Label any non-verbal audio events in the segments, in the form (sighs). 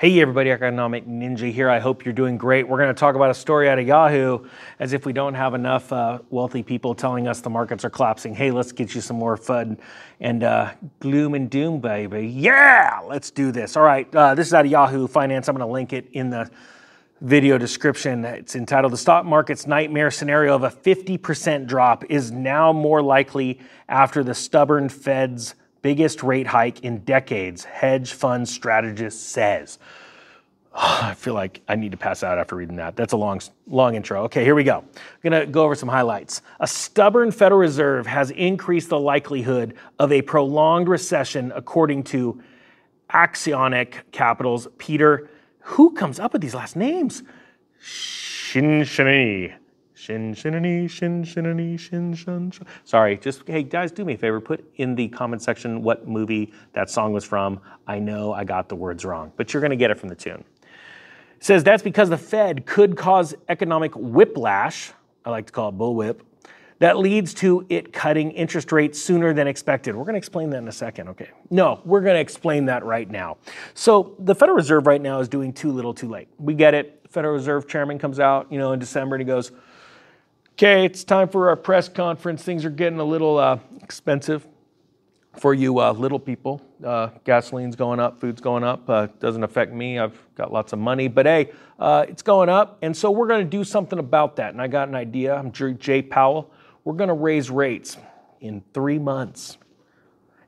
Hey, everybody, Economic Ninja here. I hope you're doing great. We're going to talk about a story out of Yahoo as if we don't have enough uh, wealthy people telling us the markets are collapsing. Hey, let's get you some more fun and uh, gloom and doom, baby. Yeah, let's do this. All right, uh, this is out of Yahoo Finance. I'm going to link it in the video description. It's entitled The Stock Market's Nightmare Scenario of a 50% Drop is Now More Likely After the Stubborn Fed's biggest rate hike in decades, hedge fund strategist says. (sighs) I feel like I need to pass out after reading that. That's a long, long intro. Okay, here we go. I'm going to go over some highlights. A stubborn Federal Reserve has increased the likelihood of a prolonged recession, according to Axonic Capital's Peter. Who comes up with these last names? Shinshinny. Shin shinny, shin shinny, shin shin. Sorry, just hey guys, do me a favor. Put in the comment section what movie that song was from. I know I got the words wrong, but you're gonna get it from the tune. It says that's because the Fed could cause economic whiplash. I like to call it bullwhip. That leads to it cutting interest rates sooner than expected. We're going to explain that in a second, okay? No, we're going to explain that right now. So, the Federal Reserve right now is doing too little too late. We get it. Federal Reserve chairman comes out, you know, in December and he goes, Okay, it's time for our press conference. Things are getting a little uh, expensive for you uh, little people. Uh, gasoline's going up, food's going up. Uh, doesn't affect me. I've got lots of money, but hey, uh, it's going up, and so we're going to do something about that. And I got an idea. I'm Jay Powell. We're going to raise rates in three months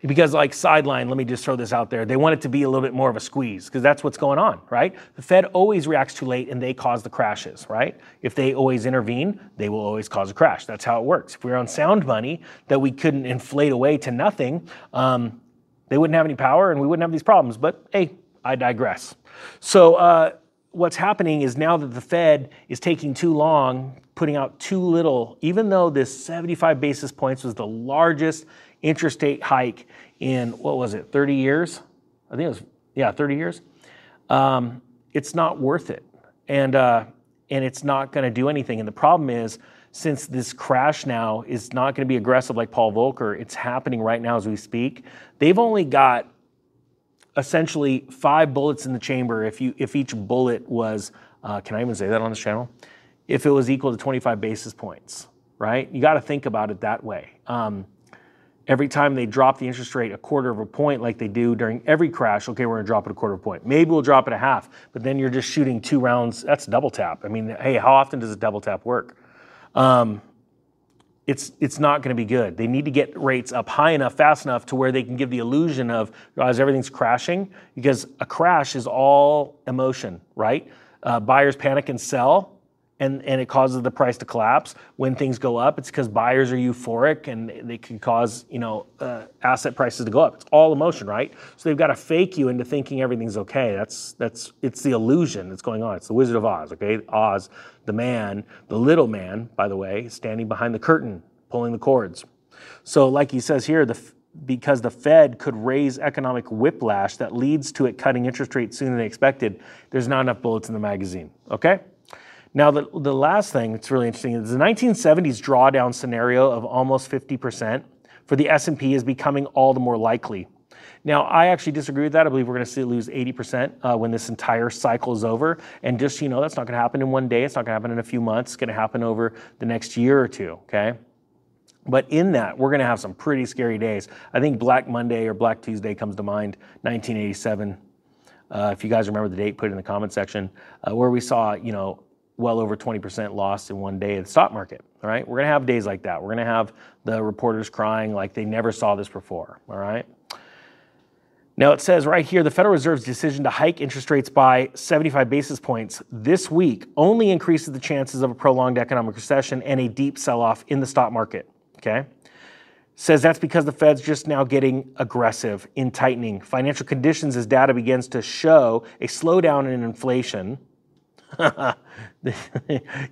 because like sideline let me just throw this out there they want it to be a little bit more of a squeeze because that's what's going on right? The fed always reacts too late and they cause the crashes right? If they always intervene they will always cause a crash. That's how it works. If we were on sound money that we couldn't inflate away to nothing um, they wouldn't have any power and we wouldn't have these problems. But hey i digress. So uh, what's happening is now that the fed is taking too long putting out too little even though this 75 basis points was the largest interest rate hike in what was it, 30 years? I think it was, yeah, 30 years. Um, it's not worth it. And, uh, and it's not going to do anything. And the problem is, since this crash now is not going to be aggressive like Paul Volcker, it's happening right now as we speak. They've only got essentially five bullets in the chamber. If you if each bullet was, uh, can I even say that on this channel? If it was equal to 25 basis points, right? You got to think about it that way. Um, every time they drop the interest rate a quarter of a point like they do during every crash, okay, we're gonna drop it a quarter of a point. Maybe we'll drop it a half, but then you're just shooting two rounds. That's double tap. I mean, hey, how often does a double tap work? Um, it's it's not going to be good. They need to get rates up high enough, fast enough to where they can give the illusion of guys, everything's crashing because a crash is all emotion, right? Uh, buyers panic and sell and, and it causes the price to collapse. When things go up, it's because buyers are euphoric and they can cause you know uh, asset prices to go up. It's all emotion, right? So they've got to fake you into thinking everything's okay. That's that's it's the illusion that's going on. It's the Wizard of Oz. Okay, Oz, the man, the little man, by the way, standing behind the curtain, pulling the cords. So, like he says here, the because the Fed could raise economic whiplash that leads to it cutting interest rates sooner than expected, there's not enough bullets in the magazine. Okay? Now, the, the last thing that's really interesting is the 1970s drawdown scenario of almost 50% for the S&P is becoming all the more likely. Now, I actually disagree with that. I believe we're going to see it lose 80% uh, when this entire cycle is over. And just, you know, that's not going to happen in one day. It's not going to happen in a few months. It's going to happen over the next year or two, okay? But in that, we're going to have some pretty scary days. I think Black Monday or Black Tuesday comes to mind, 1987. Uh, if you guys remember the date, put it in the comment section, uh, where we saw, you know, well over 20% lost in one day of the stock market. All right, we're going to have days like that. We're going to have the reporters crying like they never saw this before. All right. Now it says right here the Federal Reserve's decision to hike interest rates by 75 basis points this week only increases the chances of a prolonged economic recession and a deep sell off in the stock market. Okay. Says that's because the Fed's just now getting aggressive in tightening financial conditions as data begins to show a slowdown in inflation (laughs)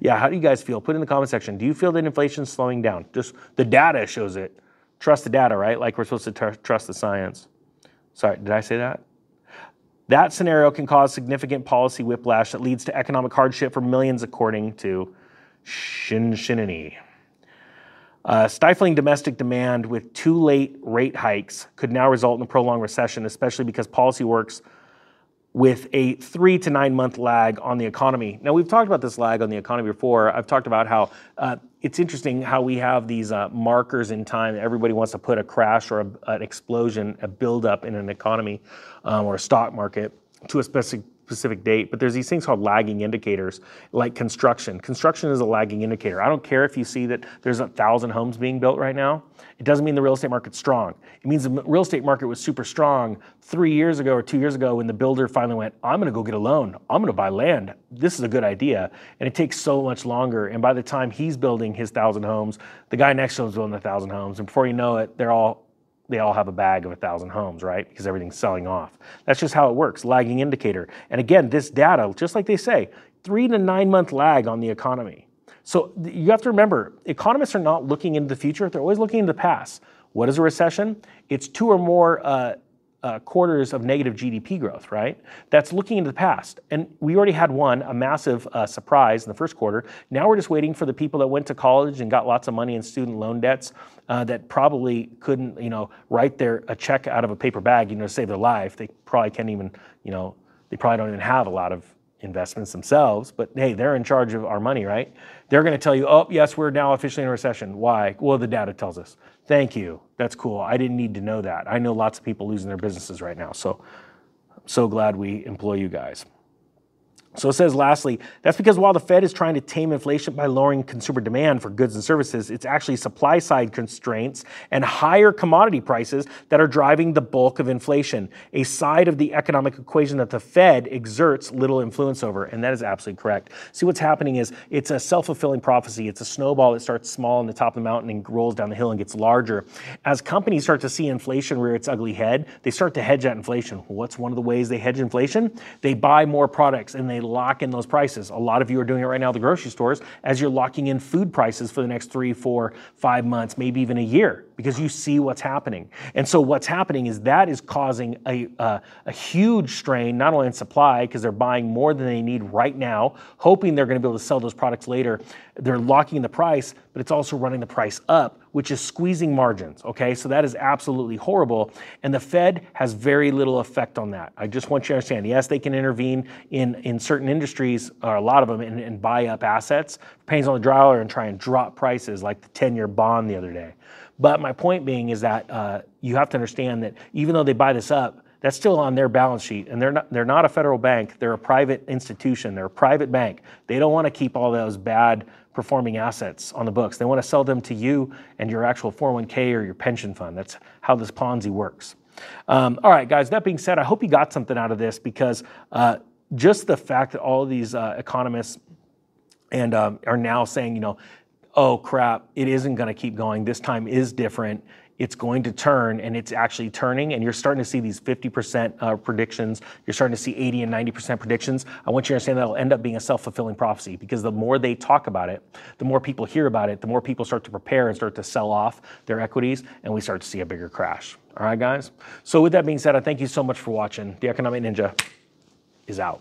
yeah, how do you guys feel? Put in the comment section. Do you feel that inflation's slowing down? Just the data shows it. Trust the data, right? Like we're supposed to tr- trust the science. Sorry, did I say that? That scenario can cause significant policy whiplash that leads to economic hardship for millions, according to Shin Shinini. Uh, stifling domestic demand with too late rate hikes could now result in a prolonged recession, especially because policy works with a three to nine month lag on the economy. Now, we've talked about this lag on the economy before. I've talked about how uh, it's interesting how we have these uh, markers in time. Everybody wants to put a crash or a, an explosion, a buildup in an economy um, or a stock market to a specific specific date, but there's these things called lagging indicators, like construction. Construction is a lagging indicator. I don't care if you see that there's a thousand homes being built right now. It doesn't mean the real estate market's strong. It means the real estate market was super strong three years ago or two years ago when the builder finally went, I'm gonna go get a loan. I'm gonna buy land. This is a good idea. And it takes so much longer. And by the time he's building his thousand homes, the guy next to him is building a thousand homes. And before you know it, they're all they all have a bag of a thousand homes, right? Because everything's selling off. That's just how it works, lagging indicator. And again, this data, just like they say, three to nine month lag on the economy. So you have to remember, economists are not looking into the future, they're always looking into the past. What is a recession? It's two or more uh, uh, quarters of negative GDP growth, right? That's looking into the past. And we already had one, a massive uh, surprise in the first quarter. Now we're just waiting for the people that went to college and got lots of money in student loan debts uh, that probably couldn't, you know, write their a check out of a paper bag, you know, to save their life. They probably can't even, you know, they probably don't even have a lot of investments themselves, but hey, they're in charge of our money, right? They're going to tell you, oh, yes, we're now officially in a recession. Why? Well, the data tells us. Thank you. That's cool. I didn't need to know that. I know lots of people losing their businesses right now. So, I'm so glad we employ you guys. So it says, lastly, that's because while the Fed is trying to tame inflation by lowering consumer demand for goods and services, it's actually supply side constraints and higher commodity prices that are driving the bulk of inflation, a side of the economic equation that the Fed exerts little influence over. And that is absolutely correct. See, what's happening is it's a self fulfilling prophecy. It's a snowball that starts small on the top of the mountain and rolls down the hill and gets larger. As companies start to see inflation rear its ugly head, they start to hedge that inflation. what's one of the ways they hedge inflation? They buy more products and they lock in those prices. A lot of you are doing it right now at the grocery stores as you're locking in food prices for the next three, four, five months, maybe even a year, because you see what's happening. And so what's happening is that is causing a, a, a huge strain, not only in supply, because they're buying more than they need right now, hoping they're going to be able to sell those products later. They're locking the price, but it's also running the price up, which is squeezing margins. Okay, so that is absolutely horrible. And the Fed has very little effect on that. I just want you to understand yes, they can intervene in, in certain industries, or a lot of them, and, and buy up assets, pains on the dollar, and try and drop prices like the 10 year bond the other day. But my point being is that uh, you have to understand that even though they buy this up, that's still on their balance sheet. And they're not, they're not a federal bank, they're a private institution, they're a private bank. They don't want to keep all those bad performing assets on the books. They want to sell them to you and your actual 401k or your pension fund. That's how this Ponzi works. Um, all right, guys, that being said, I hope you got something out of this because uh, just the fact that all of these uh, economists and um, are now saying, you know, oh crap, it isn't going to keep going. This time is different it's going to turn and it's actually turning and you're starting to see these 50% uh, predictions you're starting to see 80 and 90% predictions i want you to understand that it'll end up being a self-fulfilling prophecy because the more they talk about it the more people hear about it the more people start to prepare and start to sell off their equities and we start to see a bigger crash. All right guys? So with that being said i thank you so much for watching. The economic ninja is out